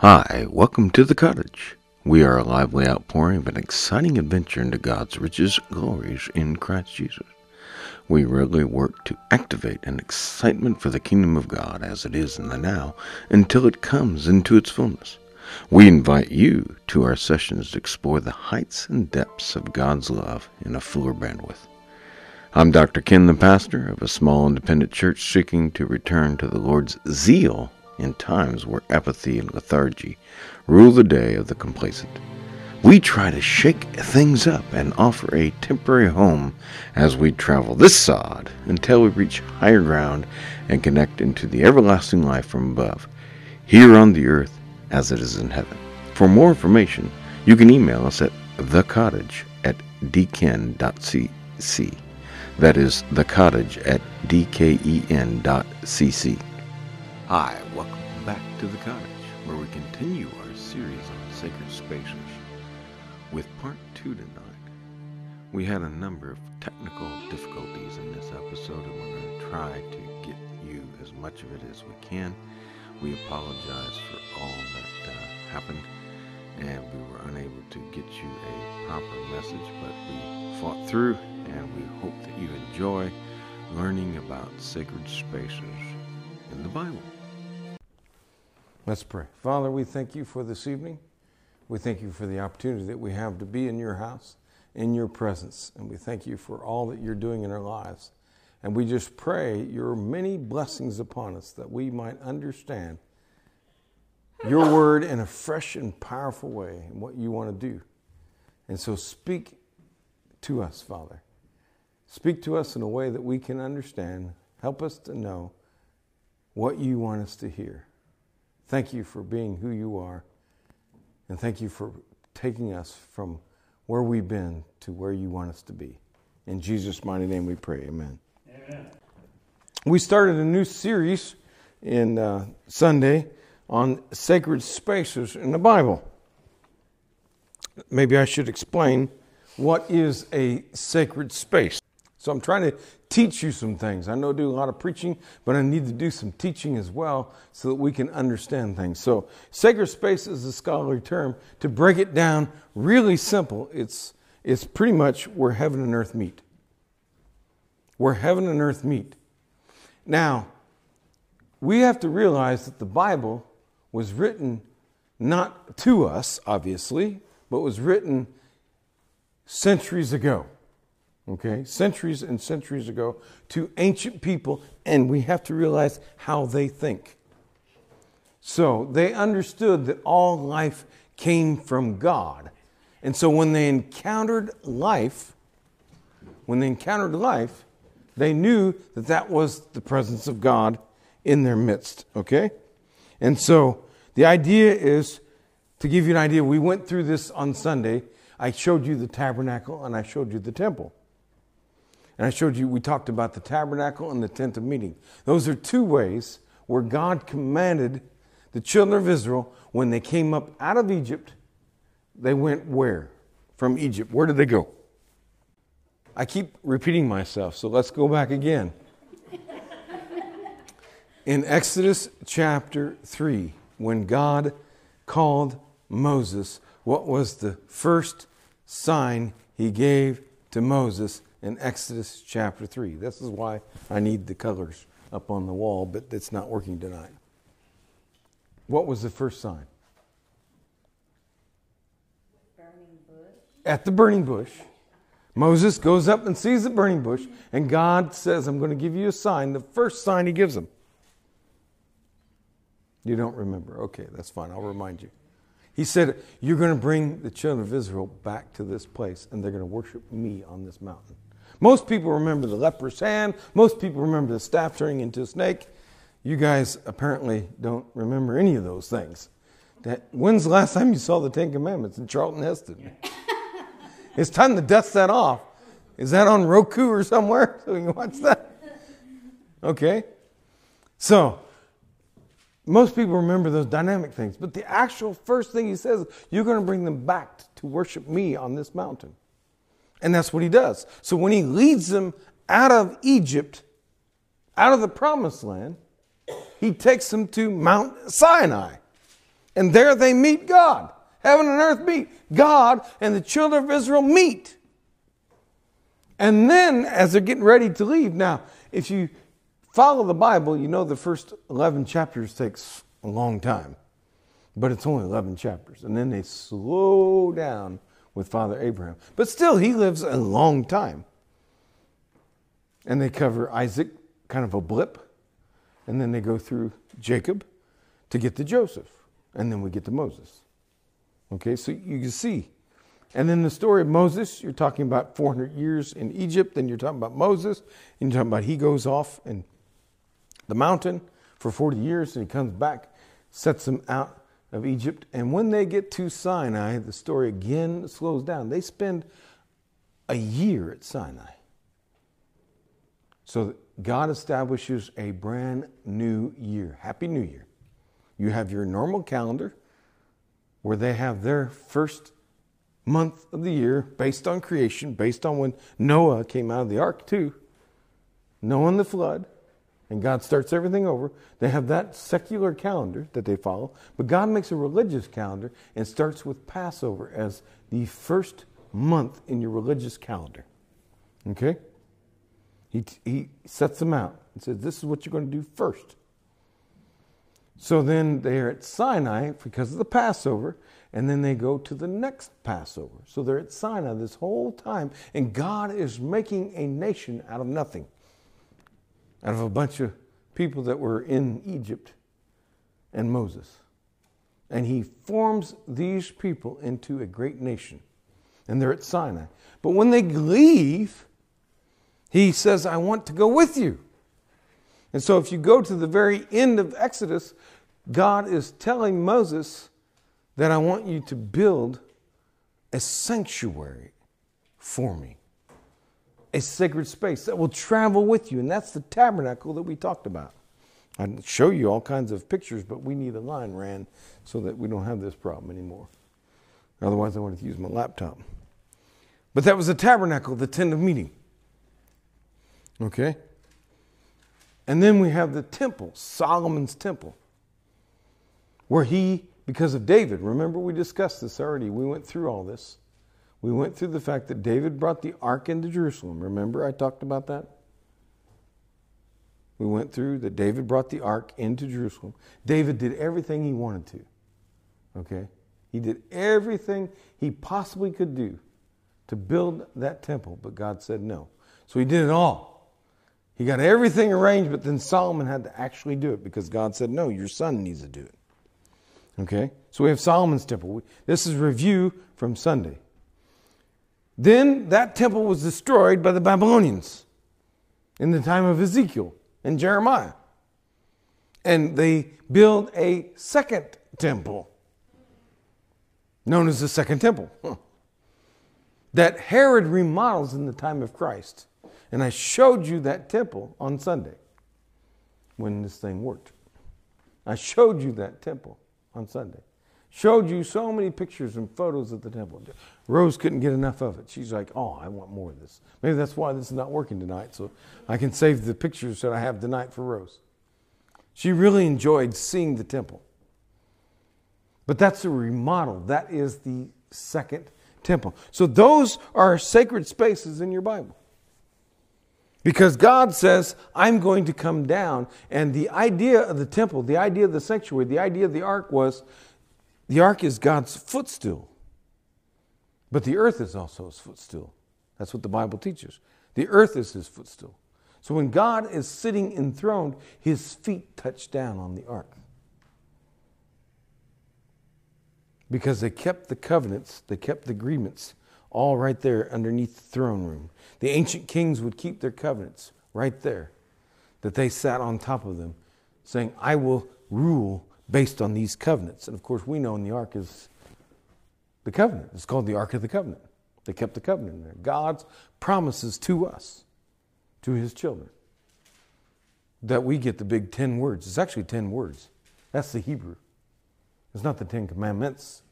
Hi, welcome to the cottage. We are a lively outpouring of an exciting adventure into God's riches, glories in Christ Jesus. We regularly work to activate an excitement for the kingdom of God as it is in the now until it comes into its fullness. We invite you to our sessions to explore the heights and depths of God's love in a fuller bandwidth. I'm Dr. Ken, the pastor of a small independent church seeking to return to the Lord's zeal in times where apathy and lethargy rule the day of the complacent. We try to shake things up and offer a temporary home as we travel this sod until we reach higher ground and connect into the everlasting life from above, here on the earth as it is in heaven. For more information, you can email us at thecottage at dken.cc. That is the cottage at dken.cc. Hi, to the cottage, where we continue our series on sacred spaces. With part two tonight, we had a number of technical difficulties in this episode, and we're going to try to get you as much of it as we can. We apologize for all that uh, happened, and we were unable to get you a proper message, but we fought through, and we hope that you enjoy learning about sacred spaces in the Bible. Let's pray. Father, we thank you for this evening. We thank you for the opportunity that we have to be in your house, in your presence, and we thank you for all that you're doing in our lives. And we just pray your many blessings upon us that we might understand your word in a fresh and powerful way and what you want to do. And so speak to us, Father. Speak to us in a way that we can understand. Help us to know what you want us to hear. Thank you for being who you are. And thank you for taking us from where we've been to where you want us to be. In Jesus' mighty name we pray. Amen. Amen. We started a new series in uh, Sunday on sacred spaces in the Bible. Maybe I should explain what is a sacred space. So I'm trying to teach you some things. I know I do a lot of preaching, but I need to do some teaching as well so that we can understand things. So sacred space is a scholarly term. To break it down really simple, it's it's pretty much where heaven and earth meet. Where heaven and earth meet. Now, we have to realize that the Bible was written not to us, obviously, but was written centuries ago okay, centuries and centuries ago to ancient people, and we have to realize how they think. So they understood that all life came from God. And so when they encountered life, when they encountered life, they knew that that was the presence of God in their midst, okay? And so the idea is to give you an idea, we went through this on Sunday. I showed you the tabernacle and I showed you the temple. And I showed you, we talked about the tabernacle and the tent of meeting. Those are two ways where God commanded the children of Israel when they came up out of Egypt, they went where? From Egypt. Where did they go? I keep repeating myself, so let's go back again. In Exodus chapter 3, when God called Moses, what was the first sign he gave to Moses in Exodus chapter 3. This is why I need the colors up on the wall, but it's not working tonight. What was the first sign? At the burning bush. Moses goes up and sees the burning bush, and God says, I'm going to give you a sign. The first sign he gives him. You don't remember. Okay, that's fine. I'll remind you. He said, You're going to bring the children of Israel back to this place, and they're going to worship me on this mountain. Most people remember the leper's hand. Most people remember the staff turning into a snake. You guys apparently don't remember any of those things. That, when's the last time you saw the Ten Commandments in Charlton Heston? it's time to dust that off. Is that on Roku or somewhere so we can watch that? Okay. So, most people remember those dynamic things, but the actual first thing he says, you're going to bring them back to worship me on this mountain. And that's what he does. So when he leads them out of Egypt, out of the promised land, he takes them to Mount Sinai. And there they meet God. Heaven and earth meet. God and the children of Israel meet. And then, as they're getting ready to leave, now, if you follow the Bible, you know the first 11 chapters takes a long time, but it's only 11 chapters. And then they slow down with Father Abraham. But still, he lives a long time. And they cover Isaac, kind of a blip, and then they go through Jacob to get to Joseph, and then we get to Moses. Okay, so you can see. And then the story of Moses, you're talking about 400 years in Egypt, then you're talking about Moses, and you're talking about he goes off in the mountain for 40 years and he comes back, sets them out of Egypt. And when they get to Sinai, the story again slows down. They spend a year at Sinai. So God establishes a brand new year. Happy New Year. You have your normal calendar where they have their first month of the year based on creation, based on when Noah came out of the ark, too. And the flood, and God starts everything over. They have that secular calendar that they follow, but God makes a religious calendar and starts with Passover as the first month in your religious calendar. Okay? He, he sets them out and says, This is what you're going to do first. So then they're at Sinai because of the Passover, and then they go to the next Passover. So they're at Sinai this whole time, and God is making a nation out of nothing, out of a bunch of people that were in Egypt and Moses. And he forms these people into a great nation. And they're at Sinai. But when they leave, he says, I want to go with you. And so, if you go to the very end of Exodus, God is telling Moses that I want you to build a sanctuary for me, a sacred space that will travel with you. And that's the tabernacle that we talked about. I'd show you all kinds of pictures, but we need a line ran so that we don't have this problem anymore. Otherwise, I wanted to use my laptop. But that was the tabernacle, the tent of meeting. Okay? And then we have the temple, Solomon's temple, where he, because of David, remember we discussed this already, we went through all this. We went through the fact that David brought the ark into Jerusalem. Remember I talked about that? We went through that David brought the ark into Jerusalem. David did everything he wanted to. Okay? He did everything he possibly could do to build that temple, but God said no. So he did it all. He got everything arranged, but then Solomon had to actually do it because God said, No, your son needs to do it. Okay? So we have Solomon's temple. This is review from Sunday. Then that temple was destroyed by the Babylonians in the time of Ezekiel and Jeremiah. And they build a second temple, known as the Second Temple, that Herod remodels in the time of Christ. And I showed you that temple on Sunday when this thing worked. I showed you that temple on Sunday. Showed you so many pictures and photos of the temple. Rose couldn't get enough of it. She's like, oh, I want more of this. Maybe that's why this is not working tonight, so I can save the pictures that I have tonight for Rose. She really enjoyed seeing the temple. But that's a remodel. That is the second temple. So those are sacred spaces in your Bible. Because God says, I'm going to come down. And the idea of the temple, the idea of the sanctuary, the idea of the ark was the ark is God's footstool. But the earth is also his footstool. That's what the Bible teaches. The earth is his footstool. So when God is sitting enthroned, his feet touch down on the ark. Because they kept the covenants, they kept the agreements all right there underneath the throne room. The ancient kings would keep their covenants right there, that they sat on top of them, saying, I will rule based on these covenants. And of course, we know in the ark is the covenant. It's called the Ark of the Covenant. They kept the covenant there. God's promises to us, to his children, that we get the big 10 words. It's actually 10 words. That's the Hebrew. It's not the Ten Commandments.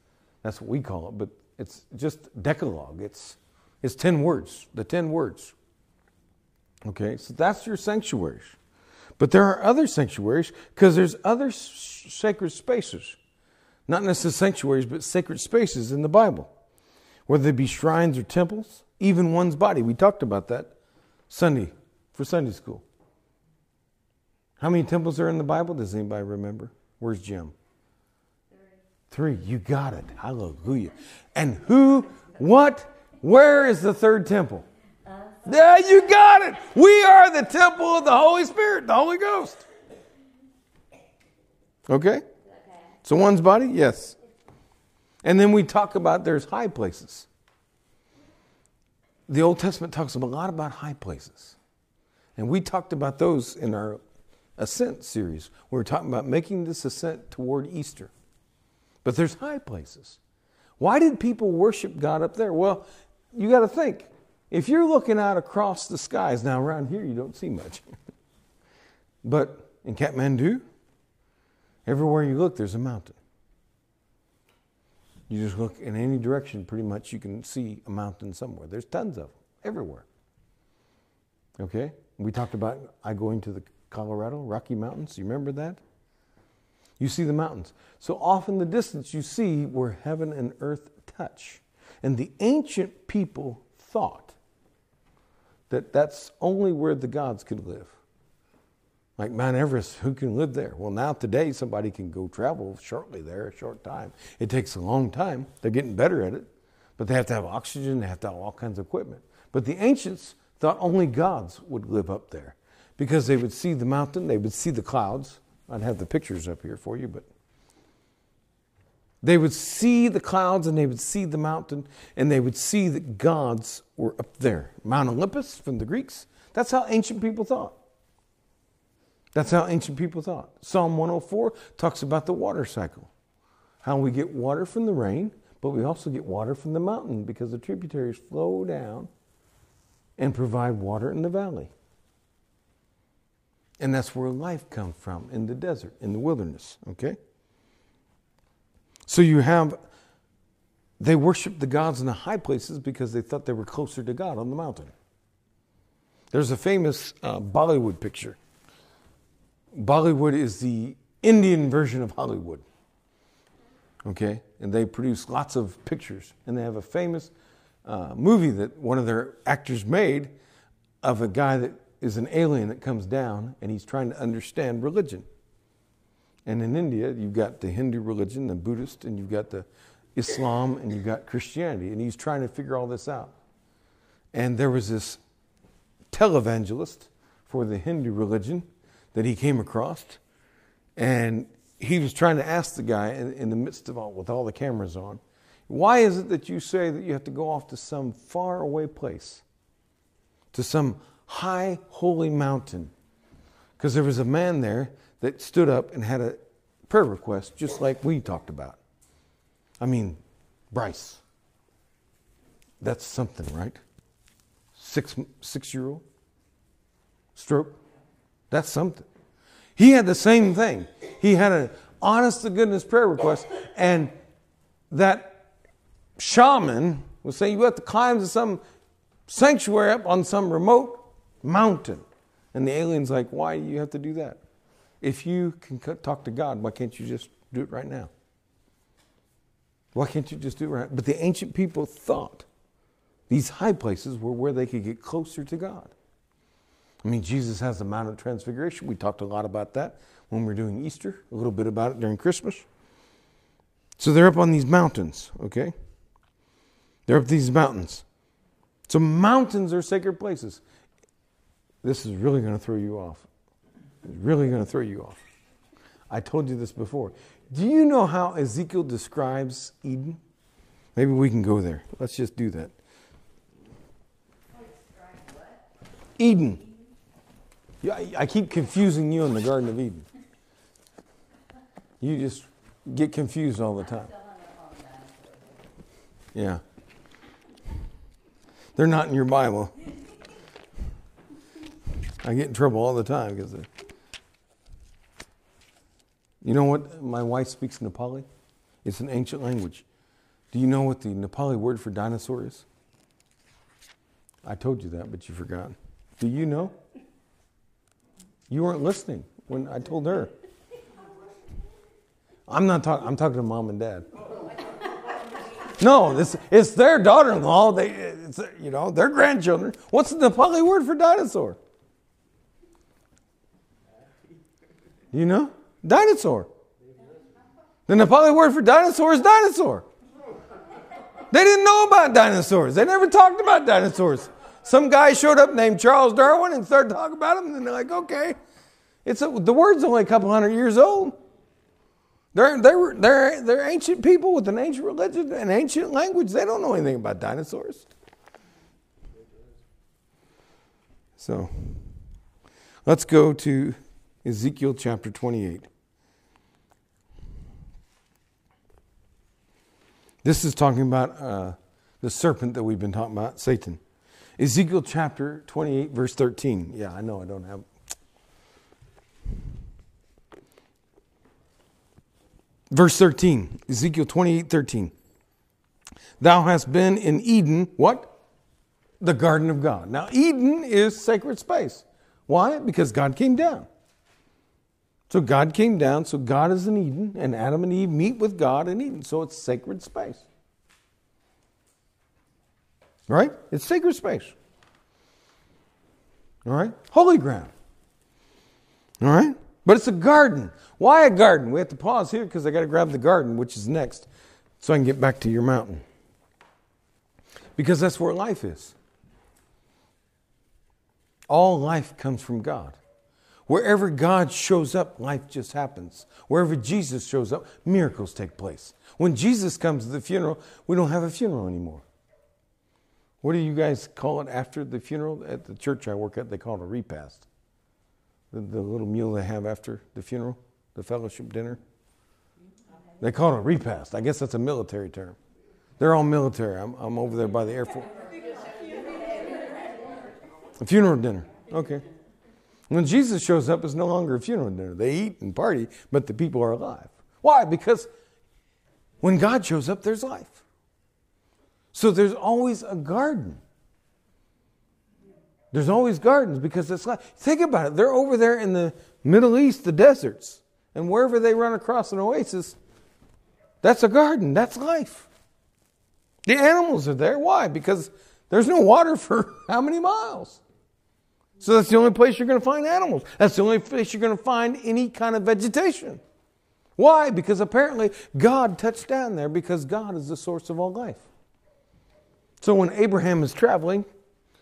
That's what we call it, but it's just Decalogue. It's, it's 10 words, the 10 words. Okay, so that's your sanctuaries. But there are other sanctuaries because there's other sacred spaces Not necessarily sanctuaries, but sacred spaces in the Bible, whether they be shrines or temples, even one's body. We talked about that Sunday for Sunday school. How many temples are in the Bible? Does anybody remember? Where's Jim? Three. Three. You got it. Hallelujah. And who, what, where is the third temple? Yeah, you got it. We are the temple of the Holy Spirit, the Holy Ghost. Okay? So one's body? Yes. And then we talk about there's high places. The Old Testament talks a lot about high places. And we talked about those in our ascent series. We were talking about making this ascent toward Easter. But there's high places. Why did people worship God up there? Well, you got to think. If you're looking out across the skies, now around here you don't see much. but in Kathmandu, everywhere you look, there's a mountain. You just look in any direction, pretty much you can see a mountain somewhere. There's tons of them everywhere. Okay? We talked about I going to the Colorado Rocky Mountains. You remember that? You see the mountains. So off in the distance, you see where heaven and earth touch. And the ancient people thought that that's only where the gods could live. Like Mount Everest, who can live there? Well, now today somebody can go travel shortly there, a short time. It takes a long time. They're getting better at it, but they have to have oxygen, they have to have all kinds of equipment. But the ancients thought only gods would live up there because they would see the mountain, they would see the clouds. I'd have the pictures up here for you, but they would see the clouds and they would see the mountain and they would see that gods were up there. Mount Olympus from the Greeks. That's how ancient people thought. That's how ancient people thought. Psalm 104 talks about the water cycle. How we get water from the rain, but we also get water from the mountain because the tributaries flow down and provide water in the valley. And that's where life comes from in the desert, in the wilderness, okay? So you have, they worshiped the gods in the high places because they thought they were closer to God on the mountain. There's a famous uh, Bollywood picture Bollywood is the Indian version of Hollywood. Okay? And they produce lots of pictures. And they have a famous uh, movie that one of their actors made of a guy that is an alien that comes down and he's trying to understand religion. And in India, you've got the Hindu religion, the Buddhist, and you've got the Islam, and you've got Christianity. And he's trying to figure all this out. And there was this televangelist for the Hindu religion that he came across. And he was trying to ask the guy in, in the midst of all, with all the cameras on, why is it that you say that you have to go off to some far away place, to some high holy mountain? Because there was a man there that stood up and had a prayer request, just like we talked about. I mean, Bryce. That's something, right? Six six year old stroke. That's something. He had the same thing. He had an honest to goodness prayer request, and that shaman was saying you have to climb to some sanctuary up on some remote mountain. And the alien's like, why do you have to do that? If you can talk to God, why can't you just do it right now? Why can't you just do it right? But the ancient people thought these high places were where they could get closer to God. I mean, Jesus has the Mount of Transfiguration. We talked a lot about that when we are doing Easter, a little bit about it during Christmas. So they're up on these mountains, okay? They're up these mountains. So mountains are sacred places. This is really going to throw you off. It's really going to throw you off. I told you this before. Do you know how Ezekiel describes Eden? Maybe we can go there. Let's just do that. Eden. I keep confusing you in the Garden of Eden. You just get confused all the time. Yeah. They're not in your Bible. I get in trouble all the time because you know what? My wife speaks Nepali. It's an ancient language. Do you know what the Nepali word for dinosaur is? I told you that, but you forgot. Do you know? You weren't listening when I told her. I'm not talking. I'm talking to mom and dad. No, it's, it's their daughter-in-law. They, you know, their grandchildren. What's the Nepali word for dinosaur? You know, dinosaur. The Nepali word for dinosaur is dinosaur. They didn't know about dinosaurs. They never talked about dinosaurs. Some guy showed up named Charles Darwin and started talking about them, and they're like, okay. It's a, the word's only a couple hundred years old. They're, they're, they're, they're ancient people with an ancient religion and ancient language. They don't know anything about dinosaurs. So let's go to Ezekiel chapter 28. This is talking about uh, the serpent that we've been talking about, Satan. Ezekiel chapter 28, verse 13. Yeah, I know I don't have. Verse 13, Ezekiel 28, 13. Thou hast been in Eden, what? The garden of God. Now, Eden is sacred space. Why? Because God came down. So God came down, so God is in Eden, and Adam and Eve meet with God in Eden. So it's sacred space. Right? It's sacred space. All right? Holy ground. All right? But it's a garden. Why a garden? We have to pause here because I got to grab the garden, which is next, so I can get back to your mountain. Because that's where life is. All life comes from God. Wherever God shows up, life just happens. Wherever Jesus shows up, miracles take place. When Jesus comes to the funeral, we don't have a funeral anymore. What do you guys call it after the funeral? At the church I work at, they call it a repast. The, the little meal they have after the funeral, the fellowship dinner. They call it a repast. I guess that's a military term. They're all military. I'm, I'm over there by the Air Force. A funeral dinner. Okay. When Jesus shows up, it's no longer a funeral dinner. They eat and party, but the people are alive. Why? Because when God shows up, there's life. So there's always a garden. There's always gardens because it's life. Think about it. They're over there in the Middle East, the deserts, and wherever they run across an oasis, that's a garden. That's life. The animals are there. Why? Because there's no water for how many miles? So that's the only place you're going to find animals. That's the only place you're going to find any kind of vegetation. Why? Because apparently God touched down there because God is the source of all life. So when Abraham is traveling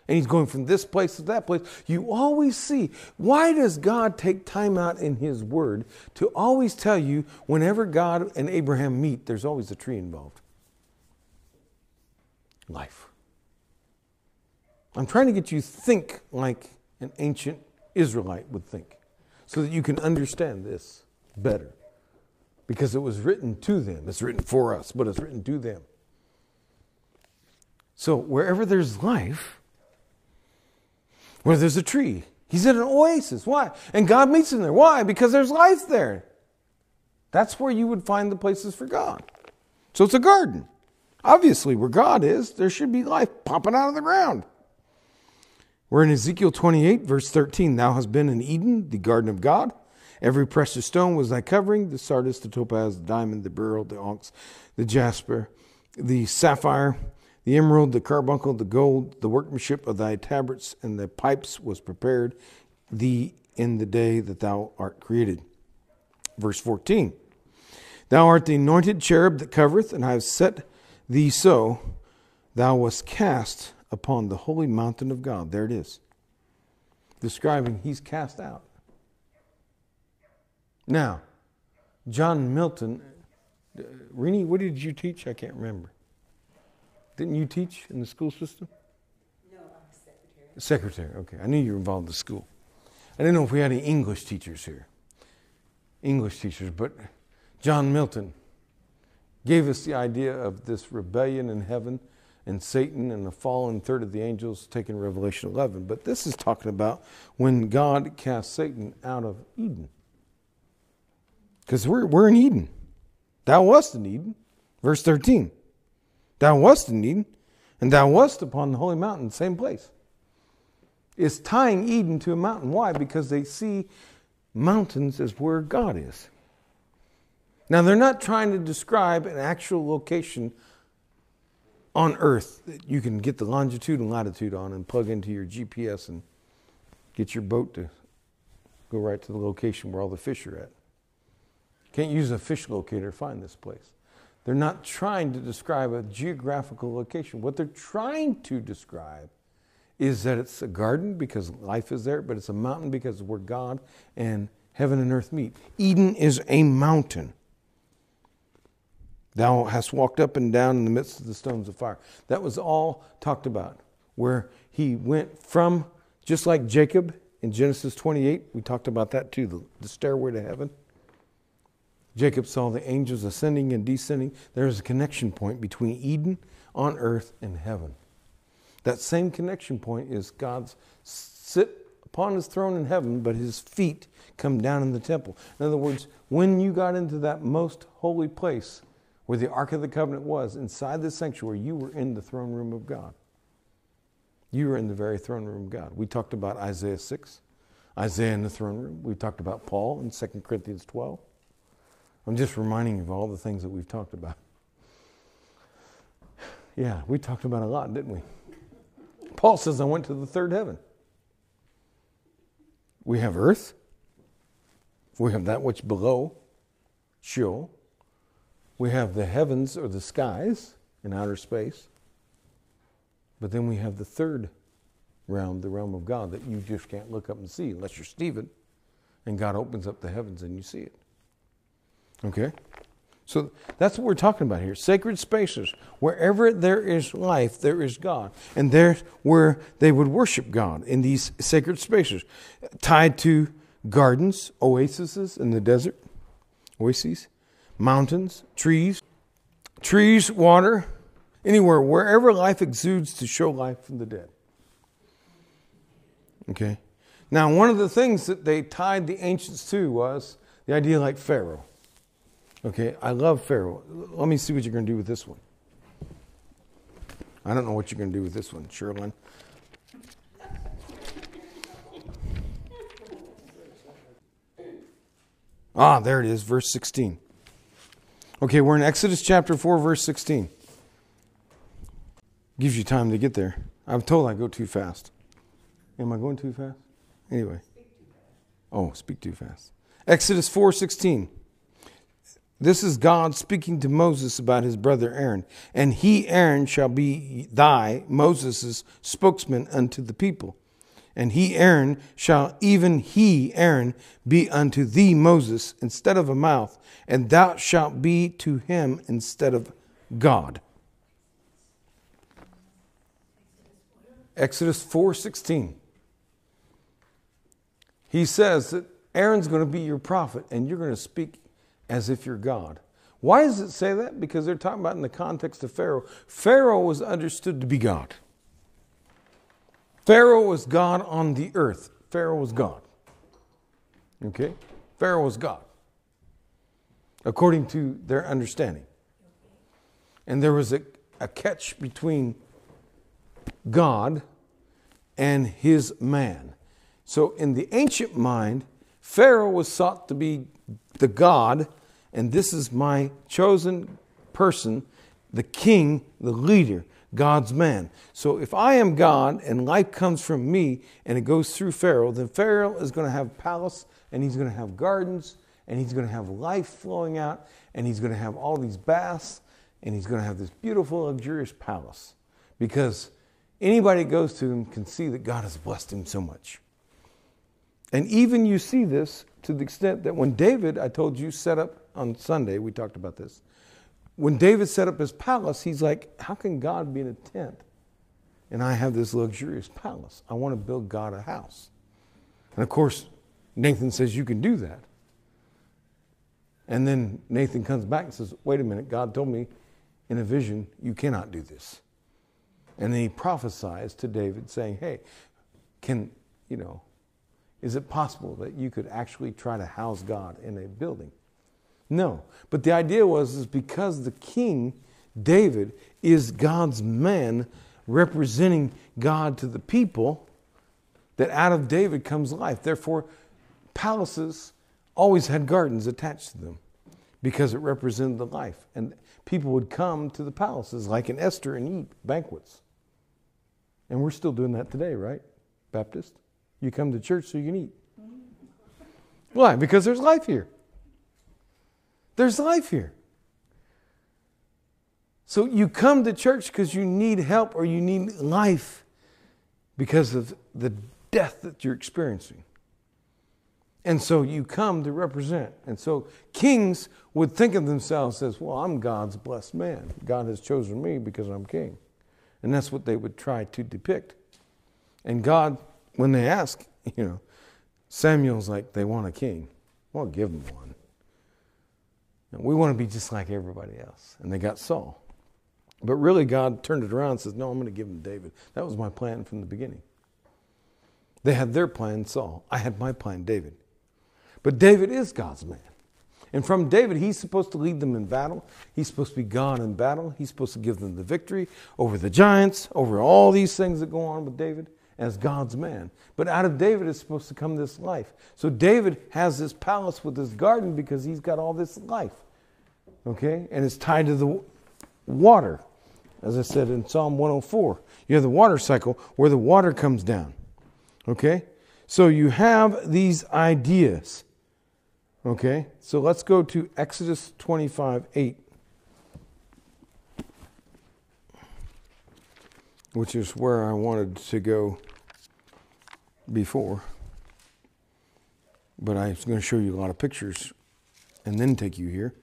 and he's going from this place to that place, you always see why does God take time out in his word to always tell you whenever God and Abraham meet, there's always a tree involved? Life. I'm trying to get you think like an ancient Israelite would think so that you can understand this better. Because it was written to them. It's written for us, but it's written to them. So wherever there's life, where there's a tree, he's in an oasis. Why? And God meets him there. Why? Because there's life there. That's where you would find the places for God. So it's a garden. Obviously, where God is, there should be life popping out of the ground. We're in Ezekiel 28, verse 13. Thou hast been in Eden, the garden of God. Every precious stone was thy covering the sardius, the topaz, the diamond, the beryl, the onyx, the jasper, the sapphire, the emerald, the carbuncle, the gold, the workmanship of thy tabrets and the pipes was prepared thee in the day that thou art created. Verse 14 Thou art the anointed cherub that covereth, and I have set thee so. Thou wast cast upon the holy mountain of God. There it is. Describing he's cast out. Now, John Milton, uh, Rini, what did you teach? I can't remember. Didn't you teach in the school system? No, I'm secretary. Secretary, okay. I knew you were involved in the school. I didn't know if we had any English teachers here. English teachers, but John Milton gave us the idea of this rebellion in heaven and Satan and the fallen third of the angels taken Revelation 11. But this is talking about when God cast Satan out of Eden. Because we're, we're in Eden. Thou wast in Eden. Verse 13. Thou wast in Eden, and thou wast upon the holy mountain, same place. It's tying Eden to a mountain. Why? Because they see mountains as where God is. Now, they're not trying to describe an actual location on Earth that you can get the longitude and latitude on and plug into your GPS and get your boat to go right to the location where all the fish are at. Can't use a fish locator to find this place. They're not trying to describe a geographical location. What they're trying to describe is that it's a garden because life is there, but it's a mountain because where God and heaven and earth meet. Eden is a mountain. Thou hast walked up and down in the midst of the stones of fire. That was all talked about, where he went from, just like Jacob in Genesis 28, we talked about that too, the, the stairway to heaven. Jacob saw the angels ascending and descending. There is a connection point between Eden on earth and heaven. That same connection point is God's sit upon his throne in heaven, but his feet come down in the temple. In other words, when you got into that most holy place, where the Ark of the Covenant was, inside the sanctuary, you were in the throne room of God. You were in the very throne room of God. We talked about Isaiah 6, Isaiah in the throne room. We talked about Paul in 2 Corinthians 12. I'm just reminding you of all the things that we've talked about. Yeah, we talked about a lot, didn't we? Paul says, I went to the third heaven. We have earth, we have that which below, Sheol, we have the heavens or the skies in outer space. But then we have the third realm, the realm of God, that you just can't look up and see unless you're Stephen. And God opens up the heavens and you see it. Okay? So that's what we're talking about here. Sacred spaces. Wherever there is life, there is God. And there's where they would worship God in these sacred spaces. Tied to gardens, oases in the desert, oases, mountains, trees, trees, water, anywhere, wherever life exudes to show life from the dead. Okay? Now, one of the things that they tied the ancients to was the idea like Pharaoh. Okay, I love Pharaoh. Let me see what you're going to do with this one. I don't know what you're going to do with this one, Sherlyn. Ah, there it is, verse 16. Okay, we're in Exodus chapter 4, verse 16. Gives you time to get there. I'm told I go too fast. Am I going too fast? Anyway. Oh, speak too fast. Exodus 4:16. This is God speaking to Moses about his brother Aaron. And he, Aaron, shall be thy, Moses' spokesman unto the people. And he, Aaron, shall even he, Aaron, be unto thee, Moses, instead of a mouth, and thou shalt be to him instead of God. Exodus 4:16. He says that Aaron's going to be your prophet and you're going to speak as if you're God. Why does it say that? Because they're talking about in the context of Pharaoh. Pharaoh was understood to be God. Pharaoh was God on the earth. Pharaoh was God. Okay? Pharaoh was God, according to their understanding. And there was a, a catch between God and his man. So, in the ancient mind, Pharaoh was sought to be the God, and this is my chosen person, the king, the leader. God's man. So if I am God and life comes from me and it goes through Pharaoh, then Pharaoh is going to have palace and he's going to have gardens and he's going to have life flowing out and he's going to have all these baths and he's going to have this beautiful, luxurious palace because anybody that goes to him can see that God has blessed him so much. And even you see this to the extent that when David, I told you, set up on Sunday, we talked about this when David set up his palace, he's like, How can God be in a tent? And I have this luxurious palace. I want to build God a house. And of course, Nathan says, You can do that. And then Nathan comes back and says, Wait a minute, God told me in a vision, you cannot do this. And then he prophesies to David, saying, Hey, can, you know, is it possible that you could actually try to house God in a building? No. But the idea was is because the king, David, is God's man representing God to the people, that out of David comes life. Therefore, palaces always had gardens attached to them because it represented the life. And people would come to the palaces like in Esther and eat banquets. And we're still doing that today, right, Baptist? You come to church so you can eat. Why? Because there's life here. There's life here. So you come to church because you need help or you need life because of the death that you're experiencing. And so you come to represent. And so kings would think of themselves as, well, I'm God's blessed man. God has chosen me because I'm king. And that's what they would try to depict. And God, when they ask, you know, Samuel's like, they want a king. Well, give them one. And we want to be just like everybody else. And they got Saul. But really, God turned it around and says, No, I'm going to give them David. That was my plan from the beginning. They had their plan, Saul. I had my plan, David. But David is God's man. And from David, he's supposed to lead them in battle. He's supposed to be God in battle. He's supposed to give them the victory over the giants, over all these things that go on with David as God's man. But out of David is supposed to come this life. So David has this palace with this garden because he's got all this life. Okay? And it's tied to the water. As I said in Psalm 104, you have the water cycle where the water comes down. Okay? So you have these ideas. Okay? So let's go to Exodus 25 8. Which is where I wanted to go before. But I was going to show you a lot of pictures and then take you here.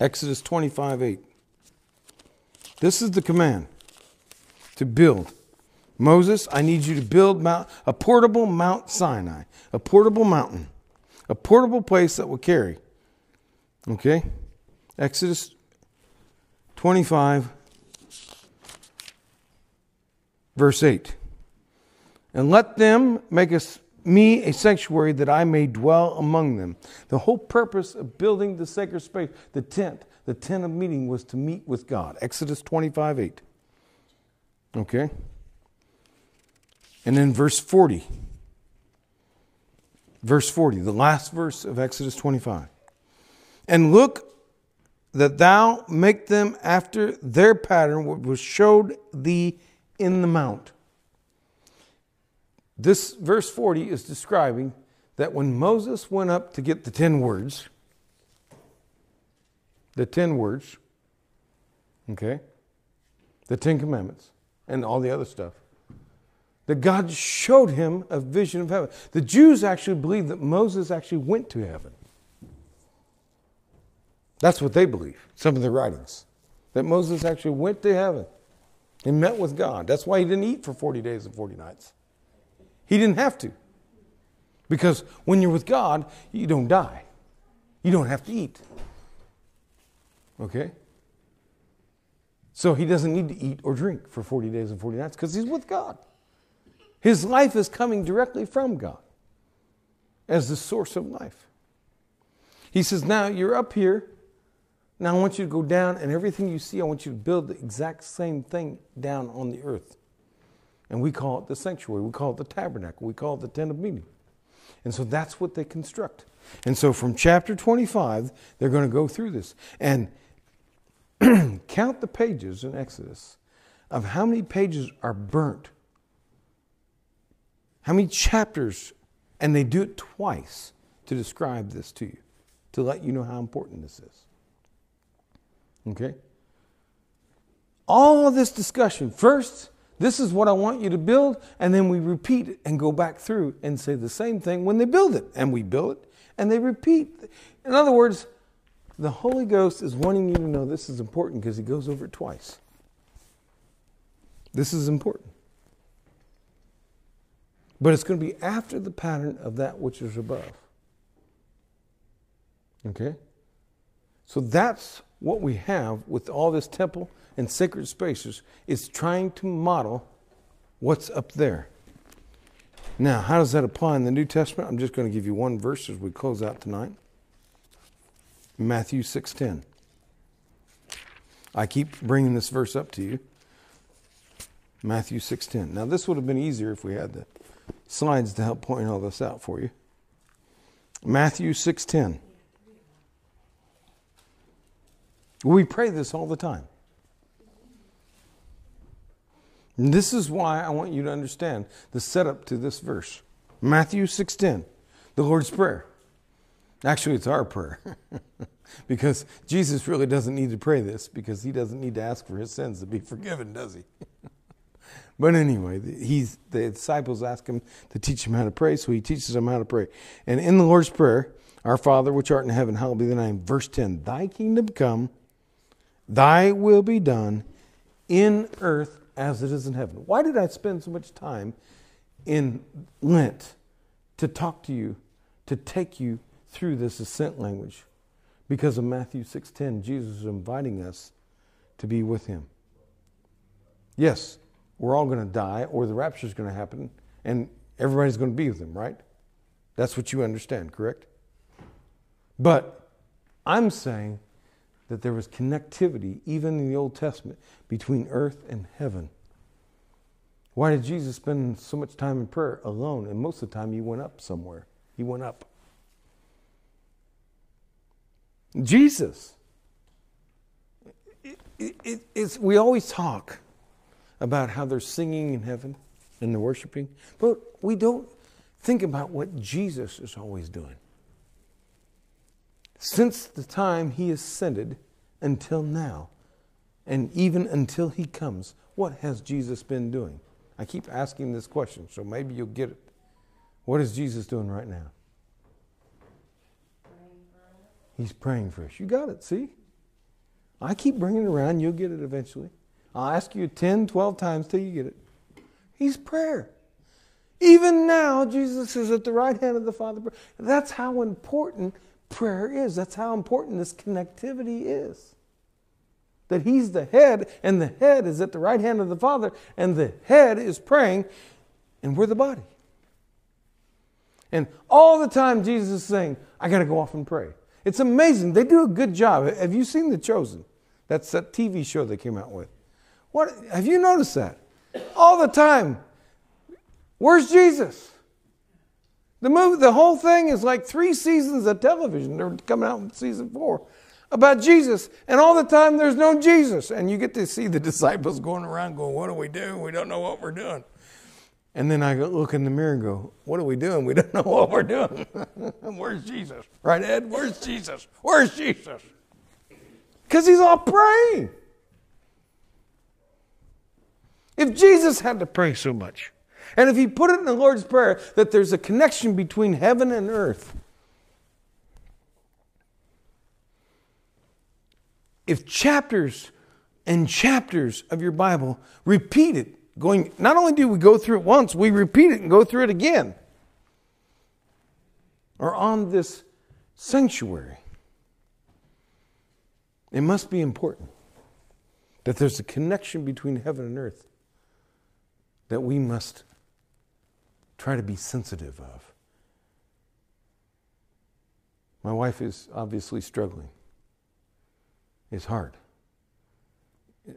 Exodus 25 8. This is the command to build. Moses, I need you to build Mount, a portable Mount Sinai, a portable mountain, a portable place that will carry. Okay? Exodus 25, verse 8. And let them make us me a sanctuary that I may dwell among them. The whole purpose of building the sacred space, the tent, the tent of meeting was to meet with God. Exodus 25 8. Okay? And then verse 40. Verse 40, the last verse of Exodus 25. And look that thou make them after their pattern, which was showed thee in the mount. This verse 40 is describing that when Moses went up to get the 10 words, the 10 words, okay, the 10 commandments, and all the other stuff, that God showed him a vision of heaven. The Jews actually believe that Moses actually went to heaven. That's what they believe, some of the writings, that Moses actually went to heaven and met with God. That's why he didn't eat for 40 days and 40 nights. He didn't have to. Because when you're with God, you don't die. You don't have to eat. Okay? So he doesn't need to eat or drink for 40 days and 40 nights because he's with God. His life is coming directly from God as the source of life. He says, Now you're up here. Now I want you to go down, and everything you see, I want you to build the exact same thing down on the earth. And we call it the sanctuary, we call it the tabernacle, we call it the tent of meeting. And so that's what they construct. And so from chapter 25, they're going to go through this and count the pages in Exodus of how many pages are burnt, how many chapters, and they do it twice to describe this to you, to let you know how important this is. Okay? All this discussion, first, this is what I want you to build. And then we repeat it and go back through and say the same thing when they build it. And we build it and they repeat. In other words, the Holy Ghost is wanting you to know this is important because he goes over it twice. This is important. But it's going to be after the pattern of that which is above. Okay? So that's what we have with all this temple and sacred spaces is trying to model what's up there. Now, how does that apply in the New Testament? I'm just going to give you one verse as we close out tonight. Matthew 6:10. I keep bringing this verse up to you. Matthew 6:10. Now, this would have been easier if we had the slides to help point all this out for you. Matthew 6:10. We pray this all the time. And this is why I want you to understand the setup to this verse. Matthew 6:10, the Lord's prayer. Actually, it's our prayer. because Jesus really doesn't need to pray this because he doesn't need to ask for his sins to be forgiven, does he? but anyway, he's, the disciples ask him to teach him how to pray, so he teaches them how to pray. And in the Lord's Prayer, Our Father which art in heaven, hallowed be thy name. Verse 10 Thy kingdom come, thy will be done in earth as it is in heaven. Why did I spend so much time in Lent to talk to you, to take you through this ascent language? Because of Matthew 6:10, Jesus is inviting us to be with him. Yes, we're all going to die or the rapture is going to happen and everybody's going to be with him, right? That's what you understand, correct? But I'm saying that there was connectivity, even in the Old Testament, between earth and heaven. Why did Jesus spend so much time in prayer alone? And most of the time, he went up somewhere. He went up. Jesus. It, it, it's, we always talk about how they're singing in heaven and they're worshiping, but we don't think about what Jesus is always doing. Since the time he ascended until now, and even until he comes, what has Jesus been doing? I keep asking this question, so maybe you'll get it. What is Jesus doing right now? He's praying for us. You got it, see? I keep bringing it around, you'll get it eventually. I'll ask you 10, 12 times till you get it. He's prayer. Even now, Jesus is at the right hand of the Father. That's how important prayer is. That's how important this connectivity is. That He's the head, and the head is at the right hand of the Father, and the head is praying, and we're the body. And all the time, Jesus is saying, I got to go off and pray. It's amazing. They do a good job. Have you seen The Chosen? That's that TV show they came out with. What have you noticed that? All the time. Where's Jesus? The movie, the whole thing is like three seasons of television. They're coming out in season four about Jesus, and all the time there's no Jesus. And you get to see the disciples going around going, What do we do? We don't know what we're doing. And then I look in the mirror and go, What are we doing? We don't know what we're doing. Where's Jesus? Right, Ed? Where's Jesus? Where's Jesus? Because he's all praying. If Jesus had to pray so much, and if he put it in the Lord's Prayer that there's a connection between heaven and earth, if chapters and chapters of your Bible repeat it going, not only do we go through it once, we repeat it and go through it again. Or on this sanctuary. It must be important that there's a connection between heaven and earth that we must try to be sensitive of. My wife is obviously struggling. It's hard.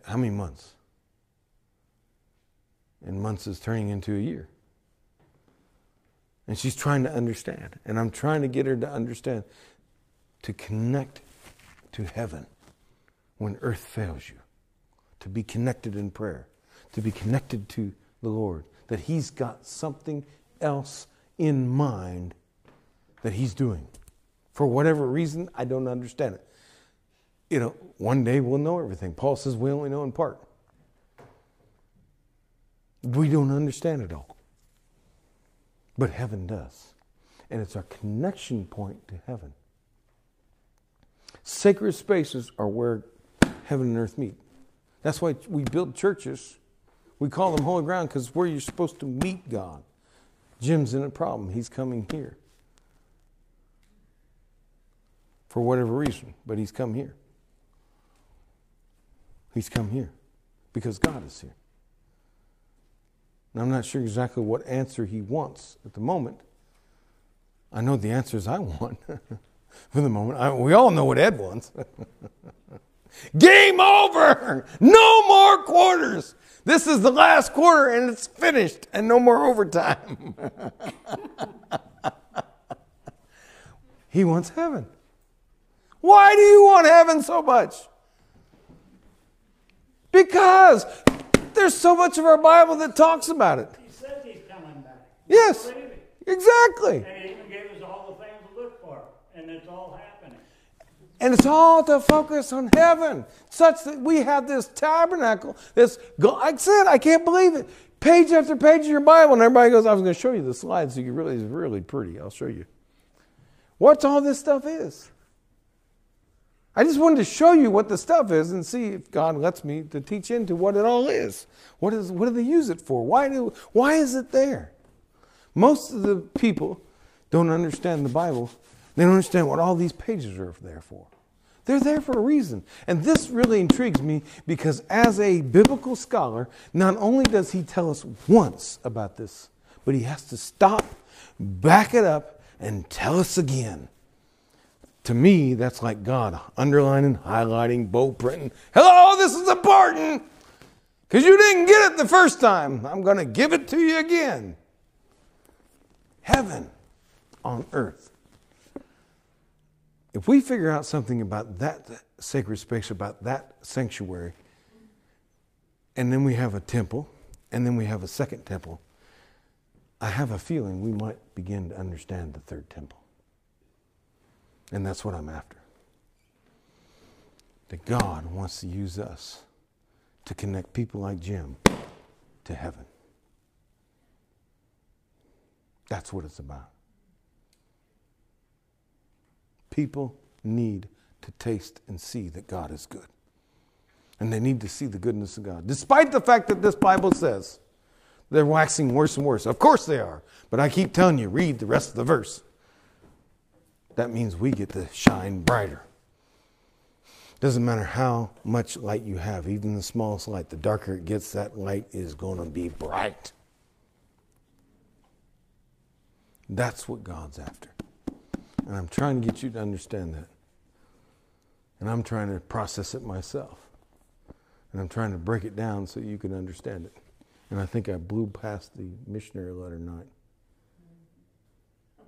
How many months? and months is turning into a year. And she's trying to understand. And I'm trying to get her to understand to connect to heaven when earth fails you, to be connected in prayer, to be connected to the Lord, that He's got something else in mind that He's doing. For whatever reason, I don't understand it. You know, one day we'll know everything. Paul says we only know in part. We don't understand it all. But heaven does. And it's our connection point to heaven. Sacred spaces are where heaven and earth meet. That's why we build churches. We call them holy ground because where you're supposed to meet God. Jim's in a problem. He's coming here. For whatever reason, but he's come here. He's come here because God is here. And I'm not sure exactly what answer he wants at the moment. I know the answers I want for the moment. I, we all know what Ed wants. Game over! No more quarters! This is the last quarter and it's finished and no more overtime. He wants heaven. Why do you want heaven so much? Because there's so much of our Bible that talks about it. He says he's coming back. Yes, exactly. And he even gave us all the things to look for. And it's all happening. And it's all to focus on heaven, such that we have this tabernacle. This, like I said, I can't believe it. Page after page of your Bible, and everybody goes, "I was going to show you the slides, so you really, it's really pretty. I'll show you." What's all this stuff is? I just wanted to show you what the stuff is and see if God lets me to teach into what it all is. What is? What do they use it for? Why do? Why is it there? Most of the people don't understand the Bible. They don't understand what all these pages are there for. They're there for a reason. And this really intrigues me because, as a biblical scholar, not only does he tell us once about this, but he has to stop, back it up, and tell us again. To me, that's like God underlining, highlighting, bold printing. Hello, this is important because you didn't get it the first time. I'm going to give it to you again. Heaven on earth. If we figure out something about that sacred space, about that sanctuary, and then we have a temple, and then we have a second temple, I have a feeling we might begin to understand the third temple. And that's what I'm after. That God wants to use us to connect people like Jim to heaven. That's what it's about. People need to taste and see that God is good. And they need to see the goodness of God. Despite the fact that this Bible says they're waxing worse and worse. Of course they are. But I keep telling you, read the rest of the verse. That means we get to shine brighter. Doesn't matter how much light you have, even the smallest light, the darker it gets, that light is going to be bright. That's what God's after. And I'm trying to get you to understand that. And I'm trying to process it myself. And I'm trying to break it down so you can understand it. And I think I blew past the missionary letter night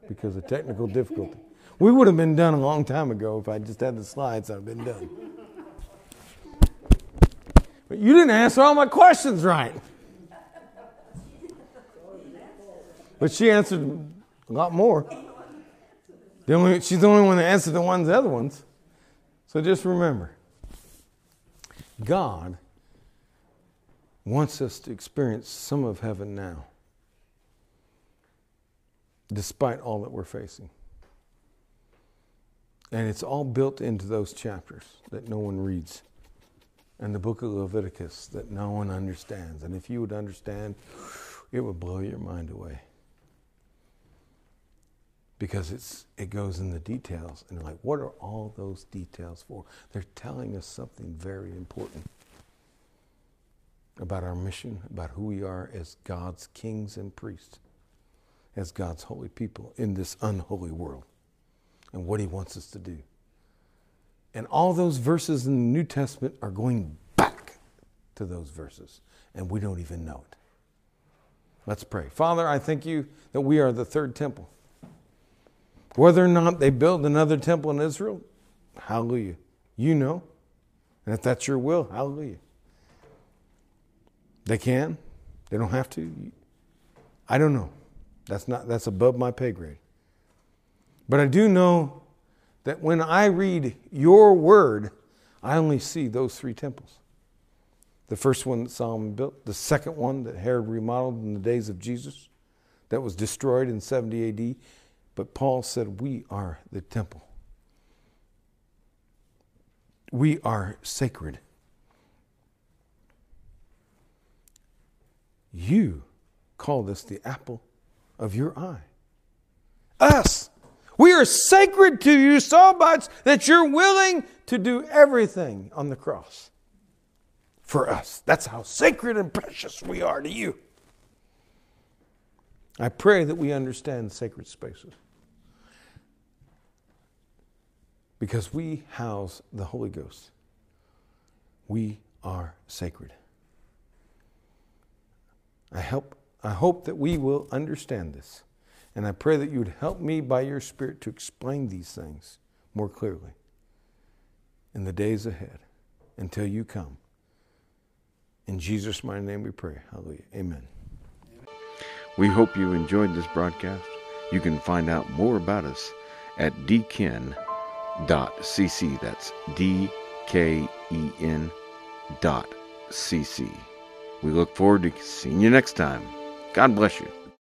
because of technical difficulty. We would have been done a long time ago if I just had the slides, I'd have been done. But you didn't answer all my questions right. But she answered a lot more. The only, she's the only one that answered the ones, the other ones. So just remember God wants us to experience some of heaven now, despite all that we're facing. And it's all built into those chapters that no one reads, and the book of Leviticus that no one understands. And if you would understand, it would blow your mind away because it's it goes in the details and they're like what are all those details for? They're telling us something very important about our mission about who we are as god's kings and priests as god's holy people in this unholy world and what he wants us to do. And all those verses in the new testament are going back to those verses and we don't even know it. Let's pray. Father i thank you that we are the third temple whether or not they build another temple in Israel, hallelujah. You know. And if that's your will, hallelujah. They can. They don't have to. I don't know. That's not that's above my pay grade. But I do know that when I read your word, I only see those three temples. The first one that Solomon built, the second one that Herod remodeled in the days of Jesus, that was destroyed in 70 AD, but Paul said, We are the temple. We are sacred. You call this the apple of your eye. Us. We are sacred to you so much that you're willing to do everything on the cross for us. That's how sacred and precious we are to you. I pray that we understand sacred spaces. Because we house the Holy Ghost. We are sacred. I hope, I hope that we will understand this And I pray that you would help me by your Spirit to explain these things more clearly in the days ahead until you come. In Jesus' mighty name we pray. Hallelujah. Amen. We hope you enjoyed this broadcast. You can find out more about us at dken.cc. That's D K E N dot cc. We look forward to seeing you next time. God bless you.